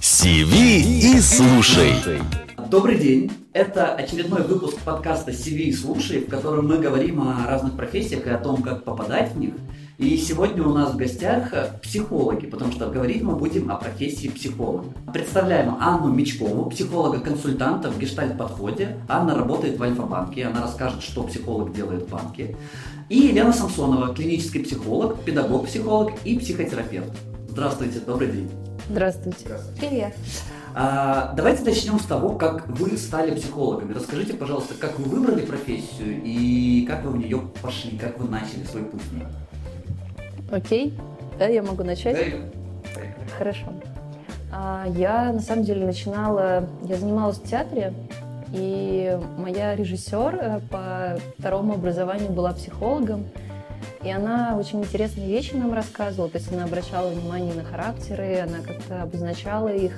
Сиви и слушай. Добрый день. Это очередной выпуск подкаста «CV и слушай», в котором мы говорим о разных профессиях и о том, как попадать в них. И сегодня у нас в гостях психологи, потому что говорить мы будем о профессии психолога. Представляем Анну Мечкову, психолога-консультанта в гештальт-подходе. Анна работает в Альфа-банке, она расскажет, что психолог делает в банке. И Елена Самсонова, клинический психолог, педагог-психолог и психотерапевт. Здравствуйте, добрый день. Здравствуйте. Привет. А, давайте начнем с того, как вы стали психологами. Расскажите, пожалуйста, как вы выбрали профессию и как вы в нее пошли, как вы начали свой путь в ней. Окей, да, я могу начать? Да, Хорошо. А, я на самом деле начинала, я занималась в театре, и моя режиссер э, по второму образованию была психологом, и она очень интересные вещи нам рассказывала, то есть она обращала внимание на характеры, она как-то обозначала их.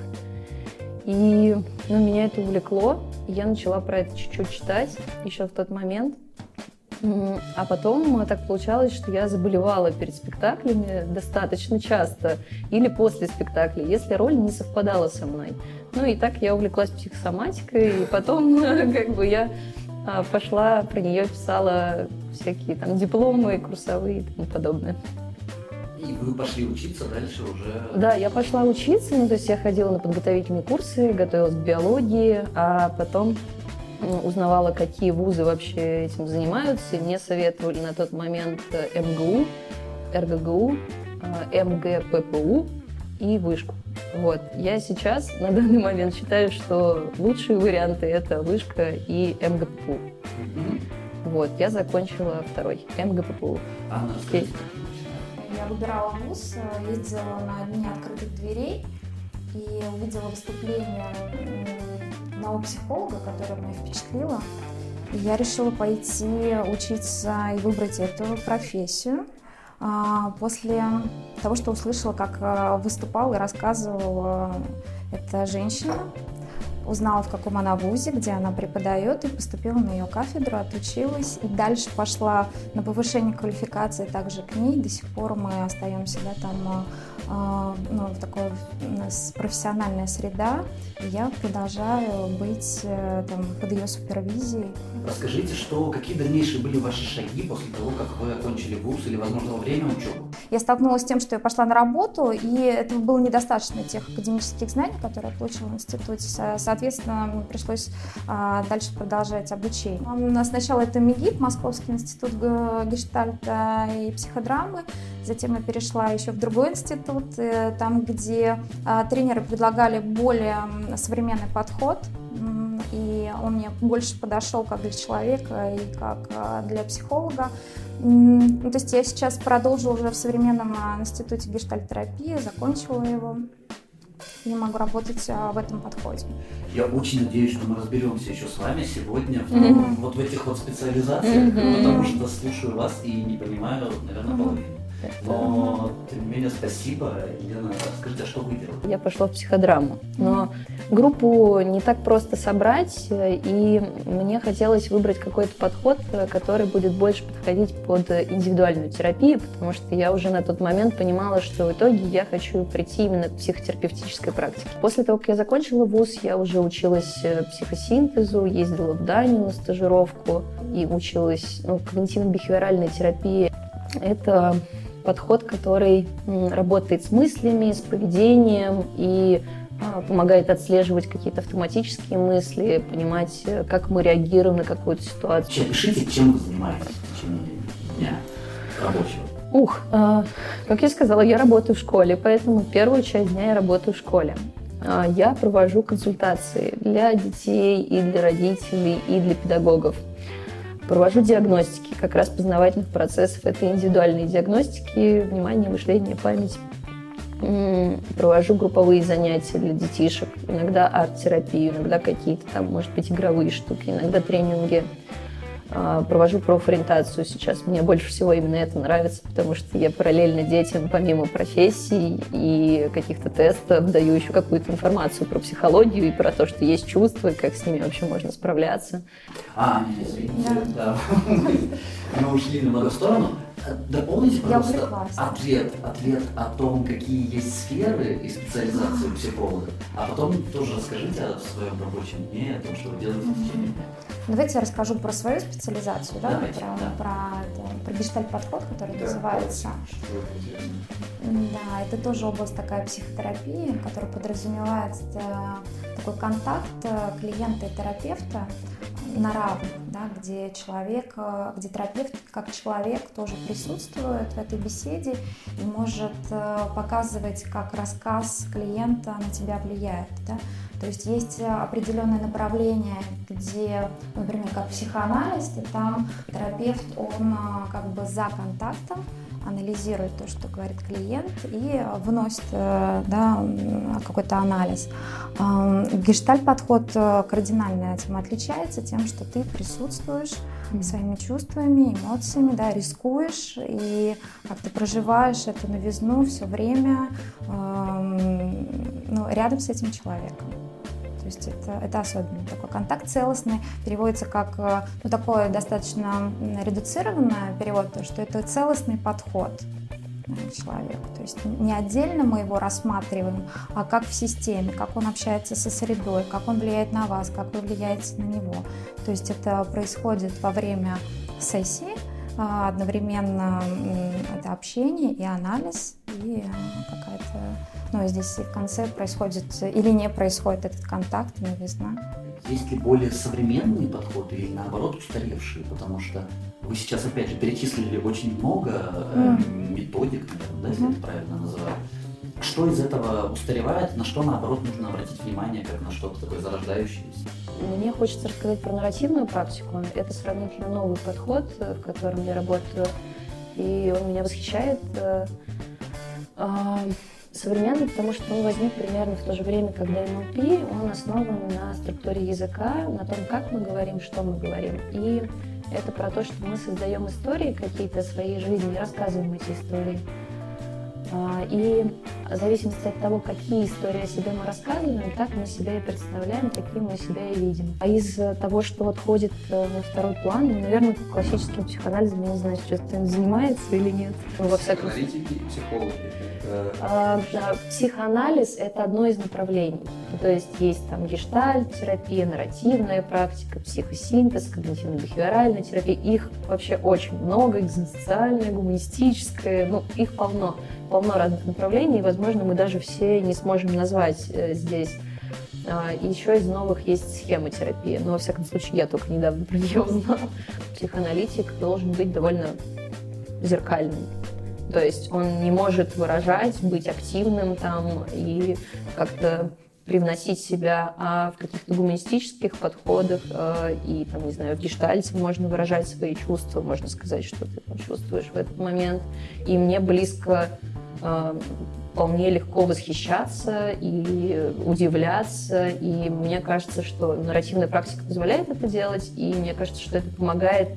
И ну, меня это увлекло, и я начала про это чуть-чуть читать еще в тот момент. А потом так получалось, что я заболевала перед спектаклями достаточно часто или после спектакля, если роль не совпадала со мной. Ну и так я увлеклась психосоматикой, и потом как бы я а, пошла, про нее писала всякие там дипломы, курсовые и тому подобное. И вы пошли учиться дальше уже? Да, я пошла учиться, ну, то есть я ходила на подготовительные курсы, готовилась к биологии, а потом узнавала, какие вузы вообще этим занимаются. И мне советовали на тот момент МГУ, РГГУ, а, МГППУ и вышку. Вот. Я сейчас на данный момент считаю, что лучшие варианты это вышка и МГППУ. Mm-hmm. Вот, я закончила второй, МГППУ. Расскажите, Я выбирала вуз, ездила на дни открытых дверей и увидела выступление одного психолога, которое меня впечатлило. И я решила пойти учиться и выбрать эту профессию. А, после того, что услышала, как э, выступала и рассказывала эта женщина, узнала, в каком она вузе, где она преподает, и поступила на ее кафедру, отучилась. И дальше пошла на повышение квалификации также к ней. До сих пор мы остаемся да, там а, ну, такой у нас профессиональная среда, и я продолжаю быть э, там, под ее супервизией. Расскажите, что, какие дальнейшие были ваши шаги после того, как вы окончили вуз или, возможно, во время учебы? Я столкнулась с тем, что я пошла на работу, и этого было недостаточно тех академических знаний, которые я получила в институте. Соответственно, пришлось а, дальше продолжать обучение. Сначала это МИГИП, Московский институт гештальта и психодрамы. Затем я перешла еще в другой институт, э, там, где а, тренеры предлагали более современный подход, и он мне больше подошел как для человека и как а, для психолога. Ну, то есть я сейчас продолжу уже в современном институте гештальтерапии, закончила его и могу работать в этом подходе. Я очень надеюсь, что мы разберемся еще с вами сегодня в, mm-hmm. вот в этих вот специализациях, mm-hmm. потому что слушаю вас и не понимаю, наверное, mm-hmm. половину. Но, тем не менее, спасибо. Елена, скажите, а что вы делаете? Я пошла в психодраму. Но группу не так просто собрать, и мне хотелось выбрать какой-то подход, который будет больше подходить под индивидуальную терапию, потому что я уже на тот момент понимала, что в итоге я хочу прийти именно к психотерапевтической практике. После того, как я закончила вуз, я уже училась э, психосинтезу, ездила в Данию на стажировку и училась ну, когнитивно-бихевиоральной терапии. Это подход, который работает с мыслями, с поведением и а, помогает отслеживать какие-то автоматические мысли, понимать, э, как мы реагируем на какую-то ситуацию. Чем, пишите, чем вы занимаетесь в течение дня рабочего? Ух, э, как я сказала, я работаю в школе, поэтому первую часть дня я работаю в школе. Э, я провожу консультации для детей и для родителей, и для педагогов. Провожу диагностики, как раз познавательных процессов. Это индивидуальные диагностики, внимание, мышление, память. Провожу групповые занятия для детишек, иногда арт-терапию, иногда какие-то там, может быть, игровые штуки, иногда тренинги. А, провожу профориентацию сейчас. Мне больше всего именно это нравится, потому что я параллельно детям, помимо профессий и каких-то тестов, даю еще какую-то информацию про психологию и про то, что есть чувства, и как с ними вообще можно справляться. А, извините, да. Мы ушли немного в сторону. Дополните, пожалуйста, ответ, ответ о том, какие есть сферы и специализации у психолога, а потом тоже расскажите о своем рабочем дне, о том, что вы делаете в течение дня. Давайте я расскажу про свою специализацию, да, Давайте, про, да. про, про гештальт-подход, который Да, называется. что. Да, это тоже область такая психотерапии, которая подразумевает э, такой контакт э, клиента и терапевта на равных, да, где человек, э, где терапевт как человек тоже присутствует в этой беседе и может показывать, как рассказ клиента на тебя влияет. Да. То есть есть определенное направление, где, например, как психоанализ, и там терапевт, он как бы за контактом, анализирует то, что говорит клиент, и вносит э, да, какой-то анализ. Гештальт-подход э, кардинально этим отличается тем, что ты присутствуешь своими чувствами, эмоциями, да, рискуешь и как ты проживаешь эту новизну все время ну, рядом с этим человеком. То есть это, это особенный такой контакт целостный, переводится как э, ну, такой достаточно редуцированный перевод, то, что это целостный подход э, к человеку. То есть не отдельно мы его рассматриваем, а как в системе, как он общается со средой, как он влияет на вас, как вы влияете на него. То есть это происходит во время сессии, а, одновременно это общение и анализ, и э, какая-то ну, здесь и в конце происходит или не происходит этот контакт, новизна. Есть ли более современные подходы или наоборот устаревшие? Потому что вы сейчас, опять же, перечислили очень много э, методик, наверное, да, если Мгм. это правильно называю. Что из этого устаревает, на что, наоборот, нужно обратить внимание, как на что-то такое зарождающееся? Мне хочется рассказать про нарративную практику. Это сравнительно новый подход, э, в котором я работаю, и он меня восхищает. Современный, потому что он возник примерно в то же время, когда NLP, он основан на структуре языка, на том, как мы говорим, что мы говорим. И это про то, что мы создаем истории какие-то своей жизни рассказываем эти истории. А, И в зависимости от того, какие истории о себе мы рассказываем, так мы себя и представляем, таким мы себя и видим. А из того, что отходит э, на второй план, ну, наверное, классическим психоанализом, я не знаю, сейчас кто-нибудь занимается или нет. Ну, во всяком случае. Психологи. Это А, да, психоанализ – это одно из направлений. То есть есть там гештальт, терапия, нарративная практика, психосинтез, когнитивно-бихевиоральная терапия. Их вообще очень много, экзистенциальная, гуманистическая, ну, их полно. Полно разных направлений, и, возможно, мы даже все не сможем назвать э, здесь. А, еще из новых есть схема терапии, но, во всяком случае, я только недавно про нее узнала. Психоаналитик должен быть довольно зеркальным. То есть он не может выражать, быть активным там и как-то привносить себя, а в каких-то гуманистических подходах э, и, там, не знаю, в гештальте можно выражать свои чувства, можно сказать, что ты там чувствуешь в этот момент. И мне близко вполне легко восхищаться и удивляться. И мне кажется, что нарративная практика позволяет это делать, и мне кажется, что это помогает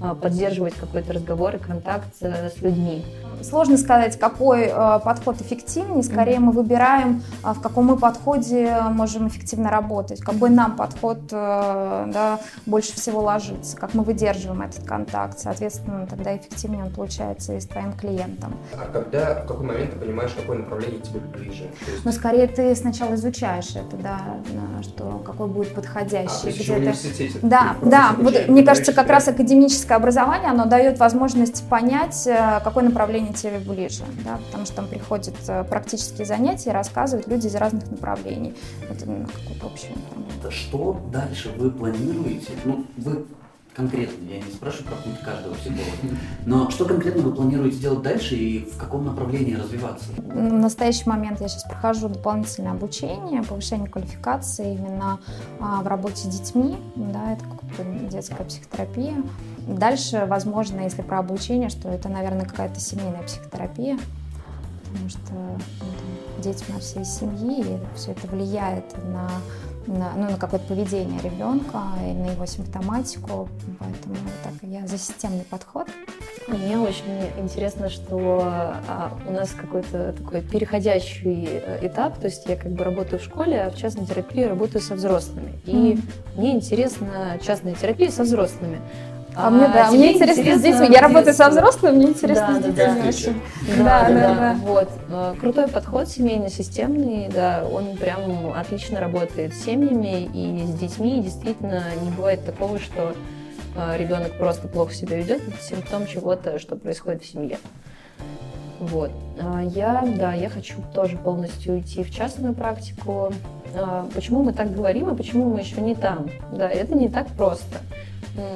э, поддерживать какой-то разговор и контакт э, с людьми. Сложно сказать, какой э, подход эффективнее. Скорее мы выбираем, а, в каком мы подходе можем эффективно работать, какой нам подход э, да, больше всего ложится, как мы выдерживаем этот контакт. Соответственно, тогда эффективнее он получается и с твоим клиентом. А когда, в какой момент ты понимаешь, какое направление тебе ближе? То есть, Но скорее ты сначала изучаешь это, да, что какой будет а, подходящий. то еще где-то- в университете? Да, да. Вот, мне кажется, как раз академическое образование, оно дает возможность понять, э, какое направление тебе ближе, да, потому что там приходят э, практические занятия, рассказывают люди из разных направлений. Это ну, общий информация. Это Что дальше вы планируете? Ну, вы конкретно, я не спрашиваю про путь каждого психолога, но что конкретно вы планируете делать дальше и в каком направлении развиваться? В настоящий момент я сейчас прохожу дополнительное обучение, повышение квалификации именно а, в работе с детьми, да, это детская психотерапия. Дальше, возможно, если про обучение, что это, наверное, какая-то семейная психотерапия, потому что ну, дети у нас всей семьи, и все это влияет на, на, ну, на какое-то поведение ребенка и на его симптоматику, поэтому так я за системный подход. Мне очень интересно, что а, у нас какой-то такой переходящий э, этап, то есть я как бы работаю в школе, а в частной терапии работаю со взрослыми. И Мгм. мне интересна частная терапия со взрослыми. А, мне, да, мне интересно с детьми. Я работаю со взрослыми, мне интересно Да, с детьми да. Да, Да, да, да. Вот. Э, Крутой подход семейный, системный, да, он прям отлично работает с семьями и с детьми. Действительно, не бывает такого, что э, ребенок просто плохо себя ведет, это симптом чего-то, что происходит в семье. Вот. А Я, да, я хочу тоже полностью уйти в частную практику. А, Почему мы так говорим и почему мы еще не там? Да, это не так просто.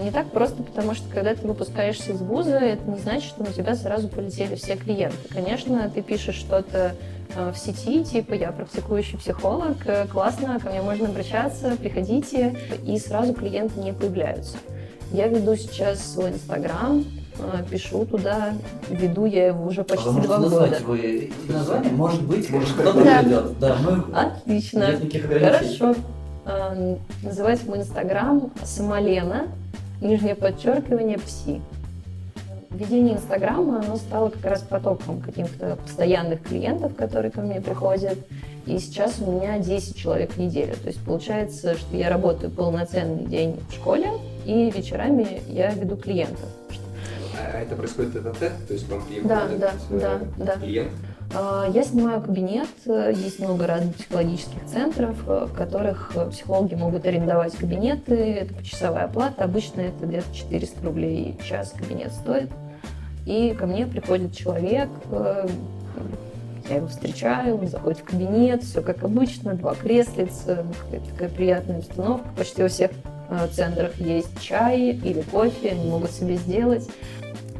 Не так просто, потому что когда ты выпускаешься из вуза, это не значит, что на тебя сразу полетели все клиенты. Конечно, ты пишешь что-то э, в сети, типа я практикующий психолог, э, классно, ко мне можно обращаться, приходите, и сразу клиенты не появляются. Я веду сейчас свой инстаграм, э, пишу туда, веду я его уже А почти можете два года. назвать вы название? Может быть, Может, кто-то да. придет. Да, мы... Отлично. Нет никаких ограничений. Хорошо. А, Называется мой инстаграм Самолена, нижнее подчеркивание, пси. Ведение инстаграма, оно стало как раз потоком каких-то постоянных клиентов, которые ко мне приходят. И сейчас у меня 10 человек в неделю. То есть получается, что я работаю полноценный день в школе, и вечерами я веду клиентов. А это происходит это тет, то есть вам приехал Да, да, э, да, да. клиент. А, Я снимаю кабинет, э, есть много разных психологических центров, э, в которых э, психологи могут арендовать кабинеты, это почасовая оплата, обычно это где-то 400 рублей час кабинет стоит. И ко мне приходит человек, я его встречаю, он заходит в кабинет, все как обычно, два креслица, такая приятная обстановка. Почти во всех центрах есть чай или кофе, они могут себе сделать.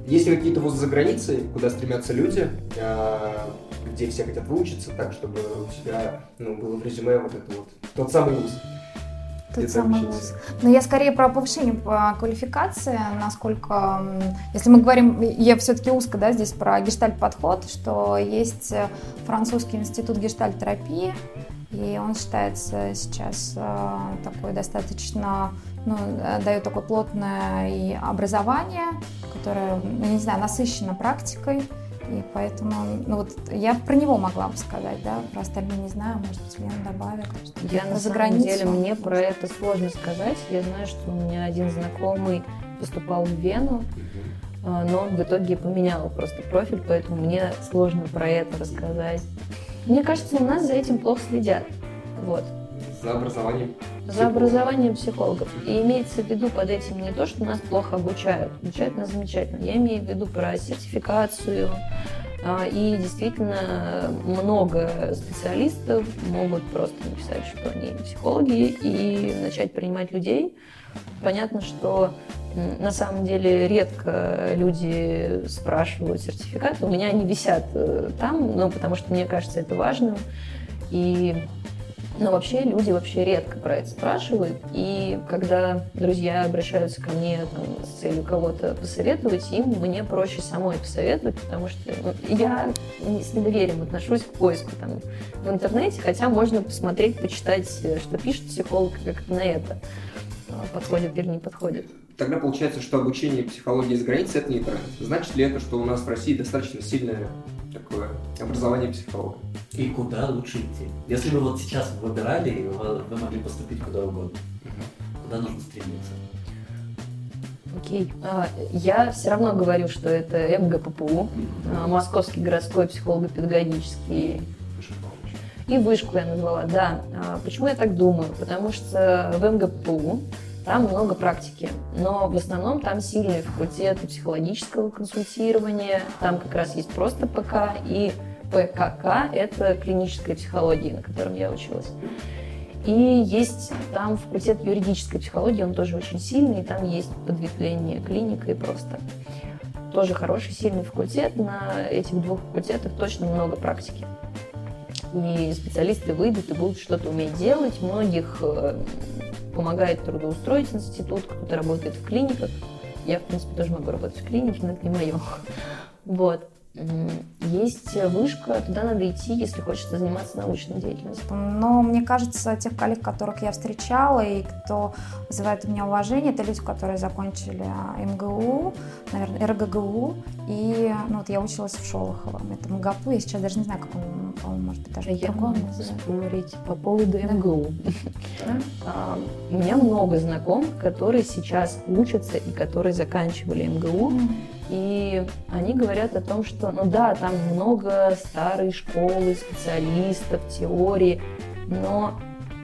Есть ли какие-то вузы за границей, куда стремятся люди, а, где все хотят выучиться так, чтобы у тебя ну, было в резюме вот это вот тот самый вуз? Тот самый вуз. Но я скорее про повышение по квалификации, насколько, если мы говорим, я все-таки узко, да, здесь про гештальт-подход, что есть французский институт гештальт-терапии, и он считается сейчас э, такой достаточно, ну, э, дает такое плотное и образование, которое, ну, не знаю, насыщено практикой, и поэтому, ну вот я про него могла бы сказать, да, про остальные не знаю, может быть, Лена добавит. Я на самом заграницу. деле, мне про это сложно сказать. Я знаю, что у меня один знакомый поступал в Вену, а, но он в итоге поменял просто профиль, поэтому мне сложно про это рассказать. Мне кажется, у нас за этим плохо следят. Вот. За образованием. За образованием психологов. И имеется в виду под этим не то, что нас плохо обучают. Обучают нас замечательно. Я имею в виду про сертификацию. А, И действительно много специалистов могут просто написать, что они психологи, и начать принимать людей. Понятно, что на самом деле редко люди спрашивают сертификаты. У меня они висят э, там, ну, потому что мне кажется это важным. И но вообще люди вообще редко про это спрашивают. И когда друзья обращаются ко мне там, с целью кого-то посоветовать, им мне проще самой посоветовать, потому что я с недоверием отношусь к поиску там, в интернете, хотя можно посмотреть, почитать, что пишет психолог, как на это а, подходит или не подходит. Тогда получается, что обучение психологии за границей это не тренд. Значит ли это, что у нас в России достаточно сильное такое образование психолога? И куда лучше идти? Если бы вот сейчас выбирали, вы, вы могли поступить куда угодно, куда нужно стремиться? Окей. А, Я все равно говорю, что это МГППУ, а, Московский городской психолого-педагогический И вышку я назвала, да. А, Почему я так думаю? Потому что в МГПУ там много практики, но в основном там сильные факультеты психологического консультирования, там как раз есть просто ПК и ПКК, это клиническая психология, на котором я училась. И есть там факультет юридической психологии, он тоже очень сильный, и там есть подветвление клиника и просто. Тоже хороший, сильный факультет, на этих двух факультетах точно много практики и специалисты выйдут и будут что-то уметь делать. Многих э, помогает трудоустроить институт, кто-то работает в клиниках. Я, в принципе, тоже могу работать в клинике, но это не мое. Вот. Есть вышка, туда надо идти, если хочется заниматься научной деятельностью. Но мне кажется, тех коллег, которых я встречала и кто вызывает у меня уважение, это люди, которые закончили МГУ, наверное, РГГУ, и ну, вот я училась в Шолоховом. Это МГАПУ, я сейчас даже не знаю, как он, по-моему, может быть, даже я могу спорить по поводу МГУ. А, у меня много знакомых, которые сейчас учатся и которые заканчивали МГУ, и они говорят о том, что, ну да, там много старой школы, специалистов, теории, но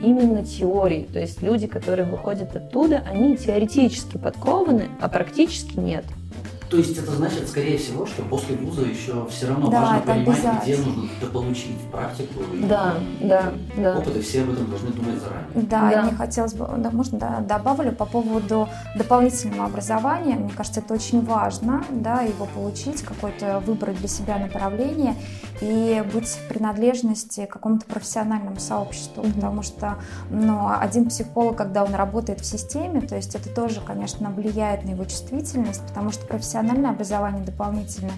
именно теории. То есть люди, которые выходят оттуда, они теоретически подкованы, а практически нет. То есть это значит, скорее всего, что после вуза еще все равно да, важно понимать, где нужно получить практику и да, да, да. опыт, и все об этом должны думать заранее. Да, да. мне хотелось бы, да, можно да, добавлю по поводу дополнительного образования. Мне кажется, это очень важно, да, его получить, какое-то выбрать для себя направление и быть в принадлежности к какому-то профессиональному сообществу, mm-hmm. потому что ну, один психолог, когда он работает в системе, то есть это тоже, конечно, влияет на его чувствительность, потому что профессиональное образование дополнительное,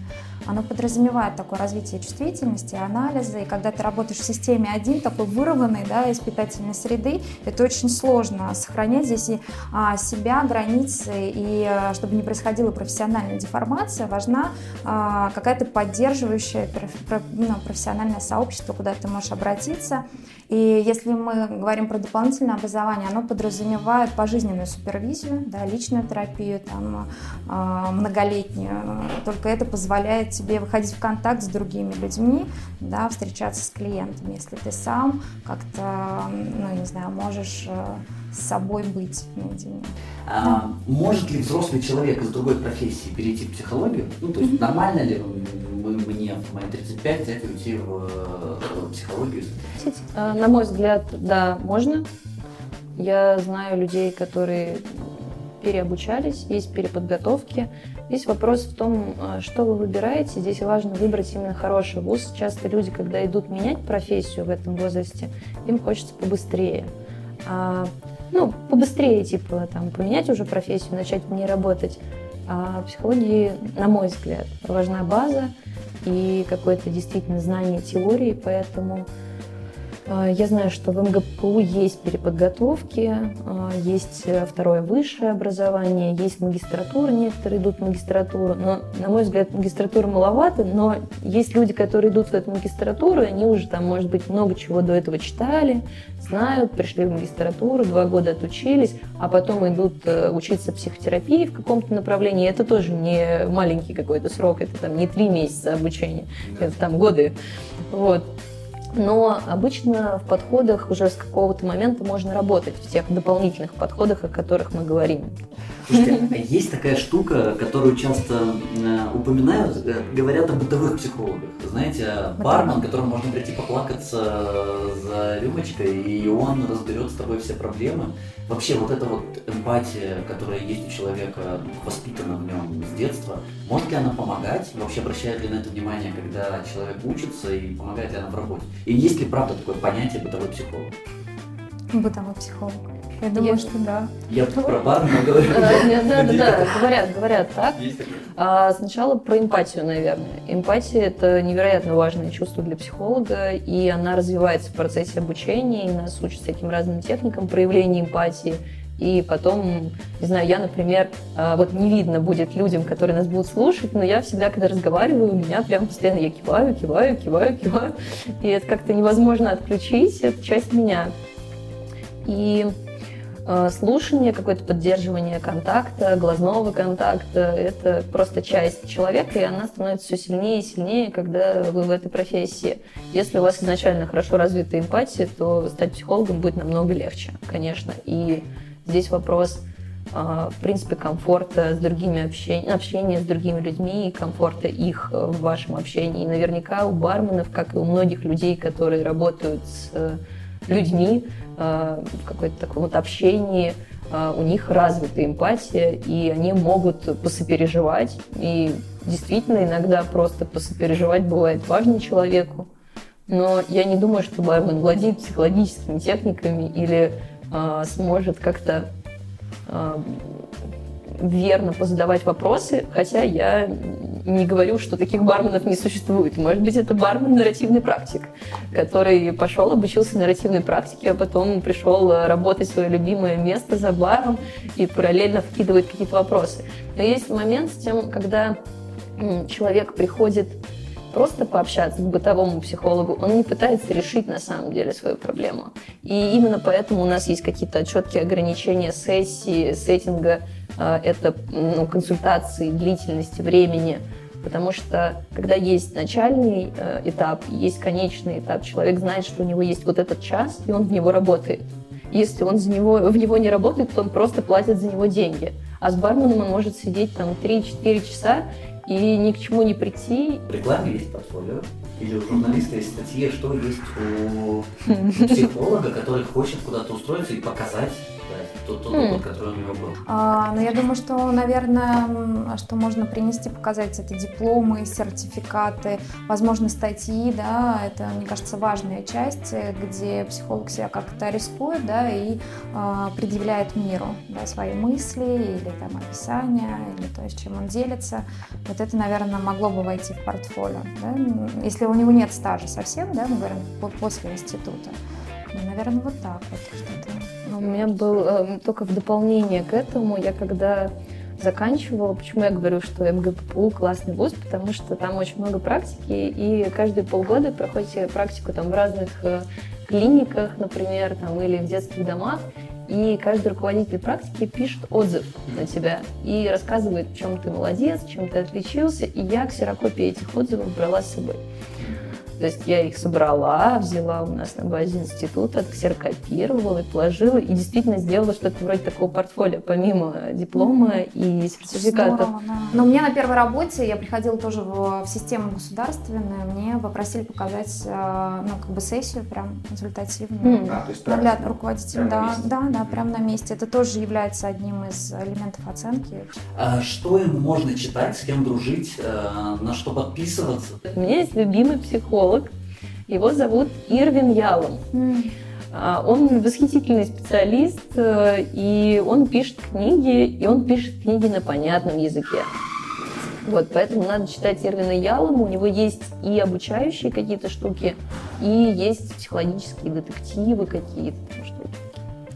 оно подразумевает такое развитие чувствительности, анализа, и когда ты работаешь в системе один, такой вырванной, да, из питательной среды, это очень сложно сохранять здесь и, а, себя, границы, и а, чтобы не происходила профессиональная деформация, важна а, какая-то поддерживающая проф, ну, профессиональное сообщество, куда ты можешь обратиться, и если мы говорим про дополнительное образование, оно подразумевает пожизненную супервизию, да, личную терапию, там, э, многолетнюю. Только это позволяет тебе выходить в контакт с другими людьми, да, встречаться с клиентами, если ты сам как-то, ну, не знаю, можешь э, с собой быть наедине. А, может ли взрослый человек из другой профессии перейти в психологию? Ну, то есть нормально ли мне в мои 35 взять и уйти в, психологию? А, на мой взгляд, да, можно. Я знаю людей, которые переобучались, есть переподготовки. Здесь вопрос в том, а, что вы выбираете. Здесь важно выбрать именно хороший вуз. Часто люди, когда идут менять профессию в этом возрасте, им хочется побыстрее. А, ну, побыстрее, типа, там, поменять уже профессию, начать в ней работать. А в психологии, на мой взгляд, важна база и какое-то действительно знание теории, поэтому я знаю, что в МГПУ есть переподготовки, а, есть э, второе высшее образование, есть магистратура, некоторые идут в магистратуру, но, на мой взгляд, магистратура маловато, но есть люди, которые идут в эту магистратуру, и они уже там, может быть, много чего до этого читали, знают, пришли в магистратуру, два года отучились, а потом идут э, учиться психотерапии в каком-то направлении. Это тоже не маленький какой-то срок, это там не три месяца обучения, это там годы. Вот. Но обычно в подходах уже с какого-то момента можно работать, в тех дополнительных подходах, о которых мы говорим. Слушайте, есть такая штука, которую часто э, упоминают, э, говорят о бытовых психологах. Знаете, бармен, которому можно прийти поплакаться за рюмочкой, и он разберет с тобой все проблемы. Вообще вот эта вот эмпатия, которая есть у человека, воспитана в нем с детства, может ли она помогать? Вообще обращает ли на это внимание, когда человек учится, и помогает ли она в работе? И есть ли правда такое понятие бытовой психолог? Бытовой психолог. Я думаю, что да. Я про бармена говорю. Да, да, да, говорят, говорят так. А, сначала про эмпатию, наверное. Эмпатия – это невероятно важное чувство для психолога, и она развивается в процессе обучения, и нас учат всяким разным техникам проявления эмпатии. И потом, не знаю, я, например, а, вот не видно будет людям, которые нас будут слушать, но я всегда, когда разговариваю, у меня прям постоянно я киваю, киваю, киваю, киваю. И это как-то невозможно отключить, это часть меня. И слушание, какое-то поддерживание контакта, глазного контакта. Это просто часть человека, и она становится все сильнее и сильнее, когда вы в этой профессии. Если у вас изначально хорошо развита эмпатия, то стать психологом будет намного легче, конечно. И здесь вопрос э, в принципе, комфорта с другими общения, общения с другими людьми комфорта их э, в вашем общении. И наверняка у барменов, как и у многих людей, которые работают с людьми, Э, в какой-то таком вот общении, э, у них развита эмпатия, и они могут посопереживать. И действительно, иногда просто посопереживать бывает важно человеку. Но я не думаю, что бармен владеет психологическими техниками или э, сможет как-то э, верно позадавать вопросы, хотя я не говорю, что таких барменов не существует. Может быть, это бармен нарративный практик, который пошел, обучился нарративной практике, а потом пришел работать в свое любимое место за баром и параллельно вкидывает какие-то вопросы. Но есть момент с тем, когда человек приходит просто пообщаться к бытовому психологу, он не пытается решить на самом деле свою проблему. И именно поэтому у нас есть какие-то четкие ограничения сессии, сеттинга, это ну, консультации, длительности времени. Потому что когда есть начальный э, этап, есть конечный этап, человек знает, что у него есть вот этот час, и он в него работает. Если он за него, в него не работает, то он просто платит за него деньги. А с барменом он может сидеть там 3-4 часа и ни к чему не прийти. В рекламе есть портфолио, или у журналиста есть статьи, что есть у психолога, который хочет куда-то устроиться и показать тот, тот опыт, который у него был? А, ну, я думаю, что, наверное, что можно принести, показать это дипломы, сертификаты, возможно, статьи, да, это, мне кажется, важная часть, где психолог себя как-то рискует, да, и а, предъявляет миру, да, свои мысли или там описания, или то, с чем он делится. Вот это, наверное, могло бы войти в портфолио, да? если у него нет стажа совсем, да, мы говорим, после института. Ну, наверное, вот так вот что-то. Ну, у меня был э, только в дополнение к этому, я когда заканчивала, почему я говорю, что МГППУ классный вуз, потому что там очень много практики, и каждые полгода проходите практику там в разных э, клиниках, например, там, или в детских домах, и каждый руководитель практики пишет отзыв на тебя и рассказывает, в чем ты молодец, чем ты отличился, и я ксерокопии этих отзывов брала с собой. То есть я их собрала, взяла у нас на базе института, отксерокопировала и положила, и действительно сделала что-то вроде такого портфолио, помимо диплома и сертификатов. Здорово, да. Но мне на первой работе, я приходила тоже в, в систему государственную, мне попросили показать э, ну, как бы сессию прям консультативную. Mm. А, то есть для руководителя. Да, да, да, прям на месте. Это тоже является одним из элементов оценки. А что ему можно читать, с кем дружить, э, на что подписываться? У меня есть любимый психолог, психолог. Его зовут Ирвин Ялом. Он восхитительный специалист, э, и он пишет книги, и он пишет книги на понятном языке. Вот, поэтому надо читать Ирвина Ялома. У него есть и обучающие какие-то штуки, и есть психологические детективы какие-то.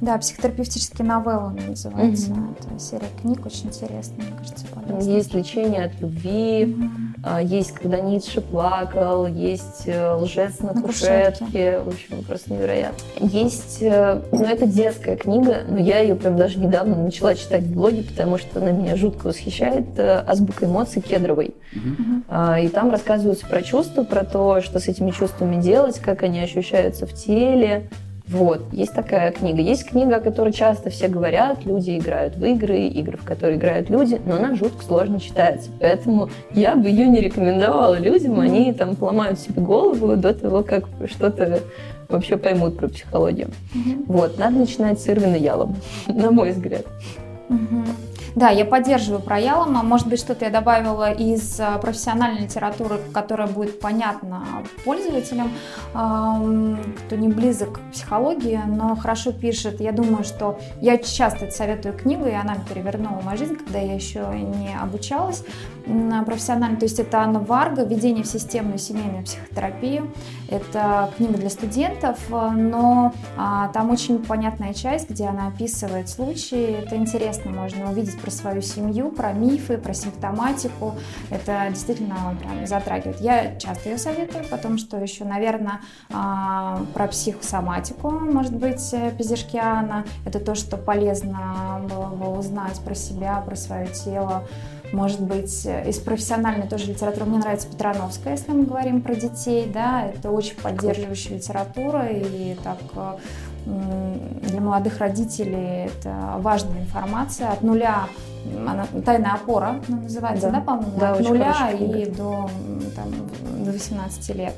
Да, психотерапевтические новеллы называется. Mm-hmm. Это серия книг очень интересная, мне кажется, полезная. Есть лечение от любви, mm-hmm. есть когда Ницше плакал, есть э, лжец на, на кушетке. кушетке. В общем, просто невероятно. Есть, э, ну это детская книга, но я ее прям даже недавно начала читать в блоге, потому что она меня жутко восхищает. Э, Азбука эмоций Кедровой. Mm-hmm. И там рассказываются про чувства, про то, что с этими чувствами делать, как они ощущаются в теле, вот, есть такая книга. Есть книга, о которой часто все говорят, люди играют в игры, игры, в которые играют люди, но она жутко сложно читается. Поэтому я бы ее не рекомендовала людям, они там поломают себе голову до того, как что-то вообще поймут про психологию. Mm-hmm. Вот, надо начинать с Ирвина Ялом, на мой взгляд. Mm-hmm. Да, я поддерживаю про Ялома. Может быть, что-то я добавила из а, профессиональной литературы, которая будет понятна пользователям, кто не близок к психологии, но хорошо пишет. Я думаю, что я часто советую книгу, и она перевернула мою жизнь, когда я еще не обучалась профессионально. То есть это Анна Варга «Введение в системную семейную психотерапию». Это книга для студентов, но а, там очень понятная часть, где она описывает случаи. Это интересно, можно увидеть про свою семью, про мифы, про симптоматику. Это действительно прям затрагивает. Я часто ее советую, потом что еще, наверное, а, про психосоматику, может быть, э, Пизишкиана. Это то, что полезно было бы узнать про себя, про свое тело. Может быть, э, из профессиональной тоже литературы. Мне нравится Петрановская, если мы говорим про детей, да, это очень поддерживающая литература, и так э, для молодых родителей это важная информация. От нуля она, тайная опора она называется, да, да по-моему? Да, От нуля и до, там, до 18 лет.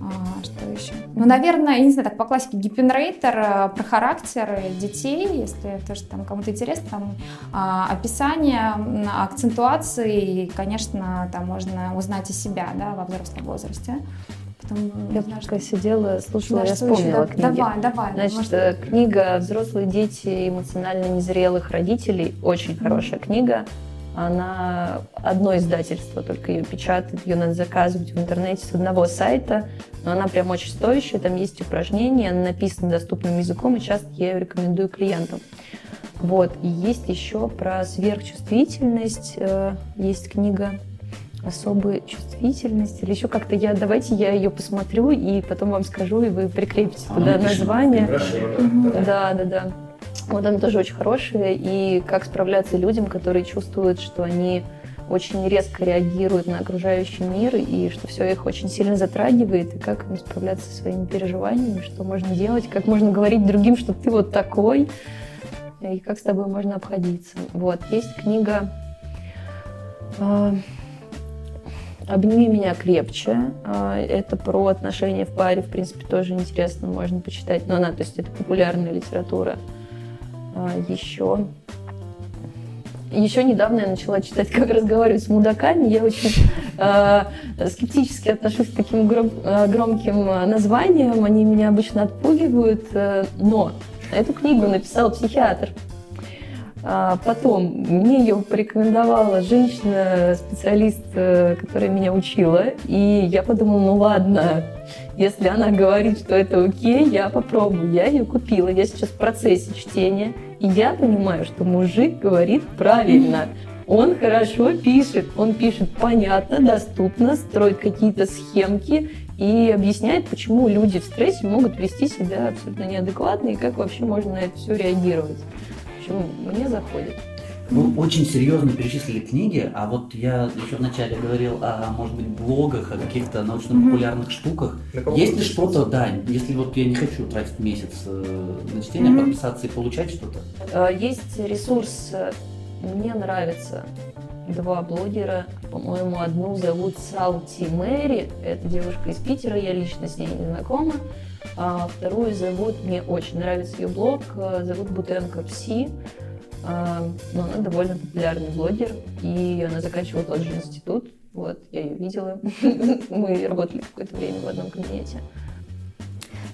А, что еще? Ну, наверное, я не знаю, так по классике Гиппенрейтер э, про характеры детей, если тоже там кому-то интересно, там а, описание, акцентуации, и, конечно, там можно узнать и себя, да, во взрослом возрасте Потом, Я знаю, пока сидела, слушала, Да, я вспомнила книги. Давай, давай. Значит, может, э, книга «Взрослые дети эмоционально незрелых родителей» очень хорошая книга. Она одно издательство только ее печатает, ее надо заказывать в интернете с одного сайта, но она прям очень стоящая, там есть упражнения, она написана доступным языком, и часто я ее рекомендую клиентам. Вот, и есть еще про сверхчувствительность, э, есть книга особая чувствительность или еще как-то я давайте я ее посмотрю и потом вам скажу и вы прикрепите А, туда название да. да, да, да. Вот она тоже очень хорошая. И как справляться людям, которые чувствуют, что они очень резко реагируют на окружающий мир, и что все их очень сильно затрагивает, и как им справляться со своими переживаниями, что можно делать, как можно говорить другим, что ты вот такой, и как с тобой можно обходиться. Вот, есть книга а, «Обними меня крепче». А, Это про отношения в паре, в принципе, тоже интересно, можно почитать. Но она, то есть это популярная литература. А, Еще еще недавно я начала читать «Как разговаривать с мудаками». Я очень э, скептически отношусь к таким гром- громким названиям. Они меня обычно отпугивают. э, но эту книгу написал психиатр. А потом мне ее порекомендовала женщина, специалист, э, которая меня учила. И я подумала, ну ладно, если она говорит, что это окей, я попробую. Я ее купила. Я сейчас в процессе чтения. И я понимаю, что мужик говорит правильно. Он хорошо пишет. Он пишет понятно, доступно, строит какие-то схемки и объясняет, почему люди в стрессе могут вести себя абсолютно неадекватно и как вообще можно на это все реагировать. Общем, мне заходит. Вы очень серьезно перечислили книги, а вот я еще вначале говорил о, может быть, блогах, о каких-то научно-популярных штуках. На кого Есть ли что-то, да, если вот я не хочу тратить месяц э, на чтение, Мгм. подписаться и получать что-то? Э, Есть ресурс, э, мне нравится, два блогера, по-моему, одну зовут Салти Мэри, это девушка из Питера, я лично с ней не знакома, а вторую зовут, мне очень нравится ее блог, э, зовут Бутенко Пси, А, но она довольно популярный блогер, и она заканчивала тот же институт, вот, я ее видела, мы работали какое-то время в одном кабинете.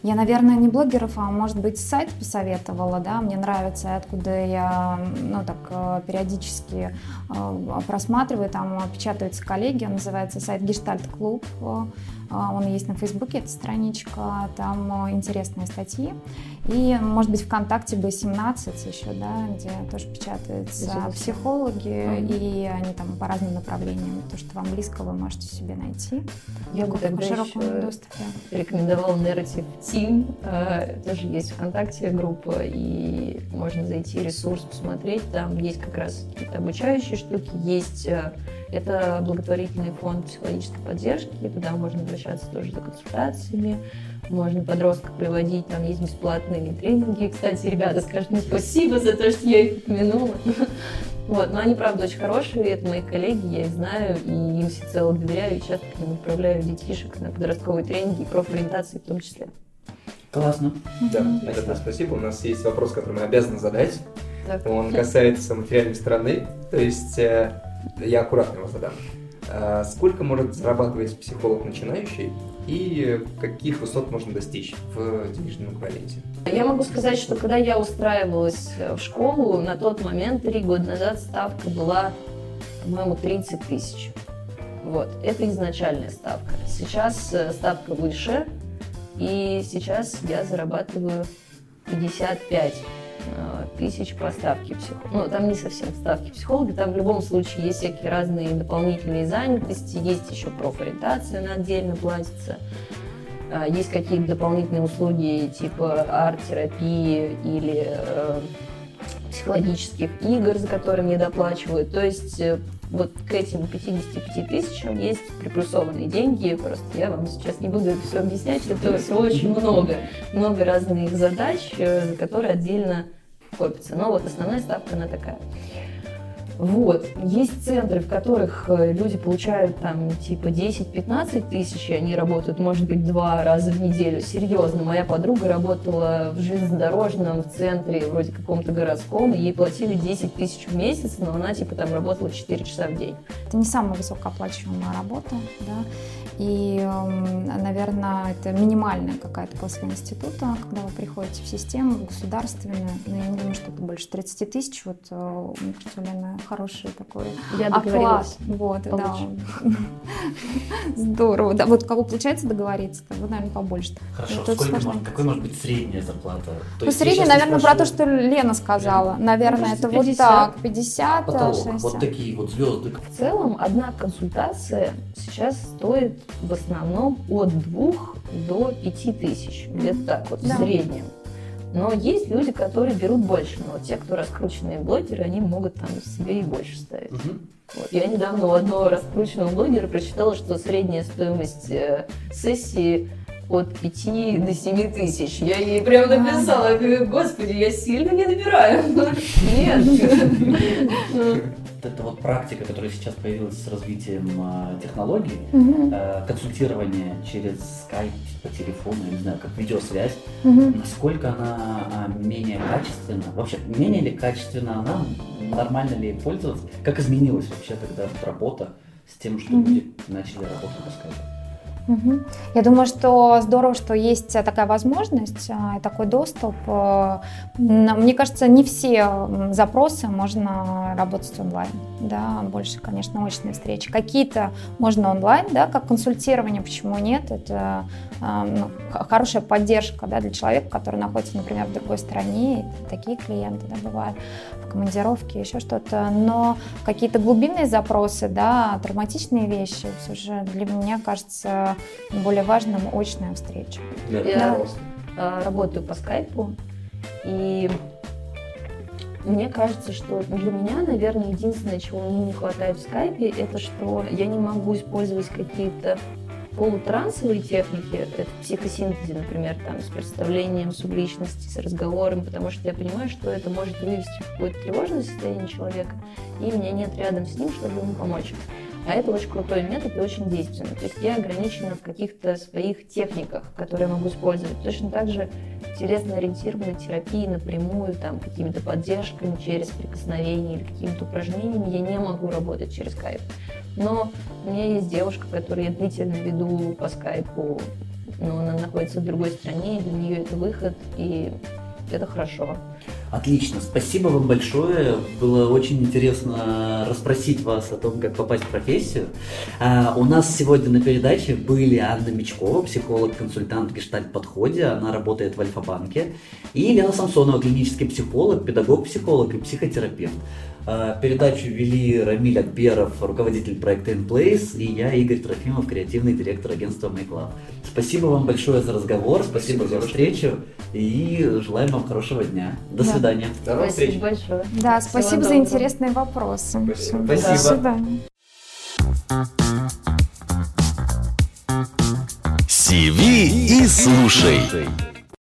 Я, наверное, не блогеров, а может быть сайт посоветовала, да, мне нравится, откуда я, ну, так, э, периодически э, просматриваю, там печатаются коллеги, он называется сайт Гештальт Клуб, э, он есть на Фейсбуке, эта страничка, там интересные статьи, и, может быть, ВКонтакте B17 еще, да, где тоже печатаются психологи, и они там по разным направлениям, то, что вам близко, вы можете себе найти Я бы тогда широком еще доступе. рекомендовал Narrative Team. Э, Тоже есть ВКонтакте группа, и можно зайти ресурс посмотреть. Там есть как раз какие-то обучающие штуки. Есть э, это благотворительный фонд психологической поддержки. Туда можно обращаться тоже за консультациями. Можно подростков приводить, там есть бесплатные тренинги. Кстати, ребята, скажут мне спасибо за то, что я их упомянула. Вот, но они, правда, очень хорошие, это мои коллеги, я их знаю, и им всецело доверяю, и часто к ним отправляю детишек на подростковые тренинги и профориентации в том числе. Классно. Да, Агата, спасибо. У нас есть вопрос, который мы обязаны задать. Так. Он касается материальной стороны. То есть э, я аккуратно его задам. А Сколько может зарабатывать психолог начинающий и каких высот можно достичь в денежном эквиваленте? Я могу сказать, что когда я устраивалась э, в школу, на тот момент, три года назад, ставка была, по-моему, 30 тысяч. Вот, это изначальная ставка. Сейчас э, ставка выше, и сейчас я зарабатываю 55 э, тысяч по ставке психолога. Ну, там не совсем ставки психолога, там в любом случае есть всякие разные дополнительные занятости, есть еще профориентация, она отдельно платится. А, Есть какие-то дополнительные услуги типа арт-терапии или э, психологических игр, за которые мне доплачивают. То есть э, вот к этим 55 тысячам есть приплюсованные деньги. Просто я вам сейчас не буду это все объяснять. Это все очень много. Много разных задач, э, которые отдельно копится. Но вот основная ставка, она такая. Вот. Есть центры, в которых э, люди получают там типа 10-15 тысяч, и они работают, может быть, два раза в неделю. Серьезно, моя подруга работала в железнодорожном центре, вроде каком-то городском, и ей платили 10 тысяч в месяц, но она типа там работала 4 часа в день. Это не самая высокооплачиваемая работа, да. И, эм, наверное, это минимальная какая-то после института, когда вы приходите в систему государственную. Но я не думаю, что это больше 30 тысяч. Вот, э, у хороший такой Я оклад. договорилась. Вот, да. Здорово. Да, вот кого получается договориться, то вы, наверное, побольше. Хорошо, сколько может, какой может быть средняя зарплата? То Ну, есть я средний, щас не наверное, про то, спрашиваю что Лена сказала. Наверное, кажется, это вот 50. так. 50, потолок, 60. вот такие вот звезды. В целом, одна консультация сейчас стоит в основном от двух до пяти тысяч. Где-то так вот, Да. в среднем. Но есть люди, которые берут больше. Но вот те, кто раскрученные блогеры, они могут там себе и больше ставить. Мгм. Вот. Я недавно у одного раскрученного блогера прочитала, что средняя стоимость э, сессии от 5 до 7 тысяч. Я ей прям написала, говорю, господи, я сильно не набираю. Нет. Это вот практика, которая сейчас появилась с развитием а, технологий, э, консультирование через скайп, по телефону, я не знаю, как видеосвязь, насколько она а, менее качественна? Вообще, менее ли качественна она? Нормально ли ей пользоваться? Как изменилась вообще тогда работа с тем, что люди начали работать по скайпу? Мгм. Я думаю, что здорово, что есть такая возможность, а, и такой доступ. Э, Мне кажется, не все запросы можно работать онлайн. Да, больше, конечно, очные встречи. Какие-то можно онлайн, да, как консультирование, почему нет? Это а, ну, хорошая поддержка да, для человека, который находится, например, в другой стране. Такие клиенты да, бывают в командировке, еще что-то. Но какие-то глубинные запросы, да, травматичные вещи, все же для меня кажется более важным очная встреча. Я- пожалуйста. а, работаю по скайпу, и мне кажется, что для меня, наверное, единственное, чего мне не хватает в скайпе, это что я не могу использовать какие-то полутрансовые техники, это психосинтезе, например, там, с представлением субличности, с разговором, потому что я понимаю, что это может вывести в какое-то тревожное состояние человека, и у меня нет рядом с ним, чтобы ему помочь. А это очень крутой метод и очень действенный. То есть я ограничена в каких-то своих техниках, которые я могу использовать. Точно так же телесно-ориентированной терапии напрямую, там, какими-то поддержками через прикосновение или какими-то упражнениями я не могу работать через скайп. Но у меня есть девушка, которую я длительно веду по скайпу, но она находится в другой стране, и для нее это выход, и это хорошо. Отлично, спасибо вам большое. Было очень интересно расспросить вас о том, как попасть в профессию. А, у нас сегодня на передаче были Анна Мечкова, психолог-консультант в гештальт-подходе, она работает в Альфа-банке, и Лена Самсонова, клинический психолог, педагог-психолог и психотерапевт. А, Передачу вели Рамиль Акберов, руководитель проекта InPlace, и я, Игорь Трофимов, креативный директор агентства Make Love. Спасибо вам большое за разговор, спасибо, Спасибо, за встречу, и желаем вам хорошего дня. До Да. свидания. До новых встреч. Спасибо большое. Да, Всего спасибо за доброго. интересные вопросы. Спасибо. Спасибо. До свидания. Сиви и слушай.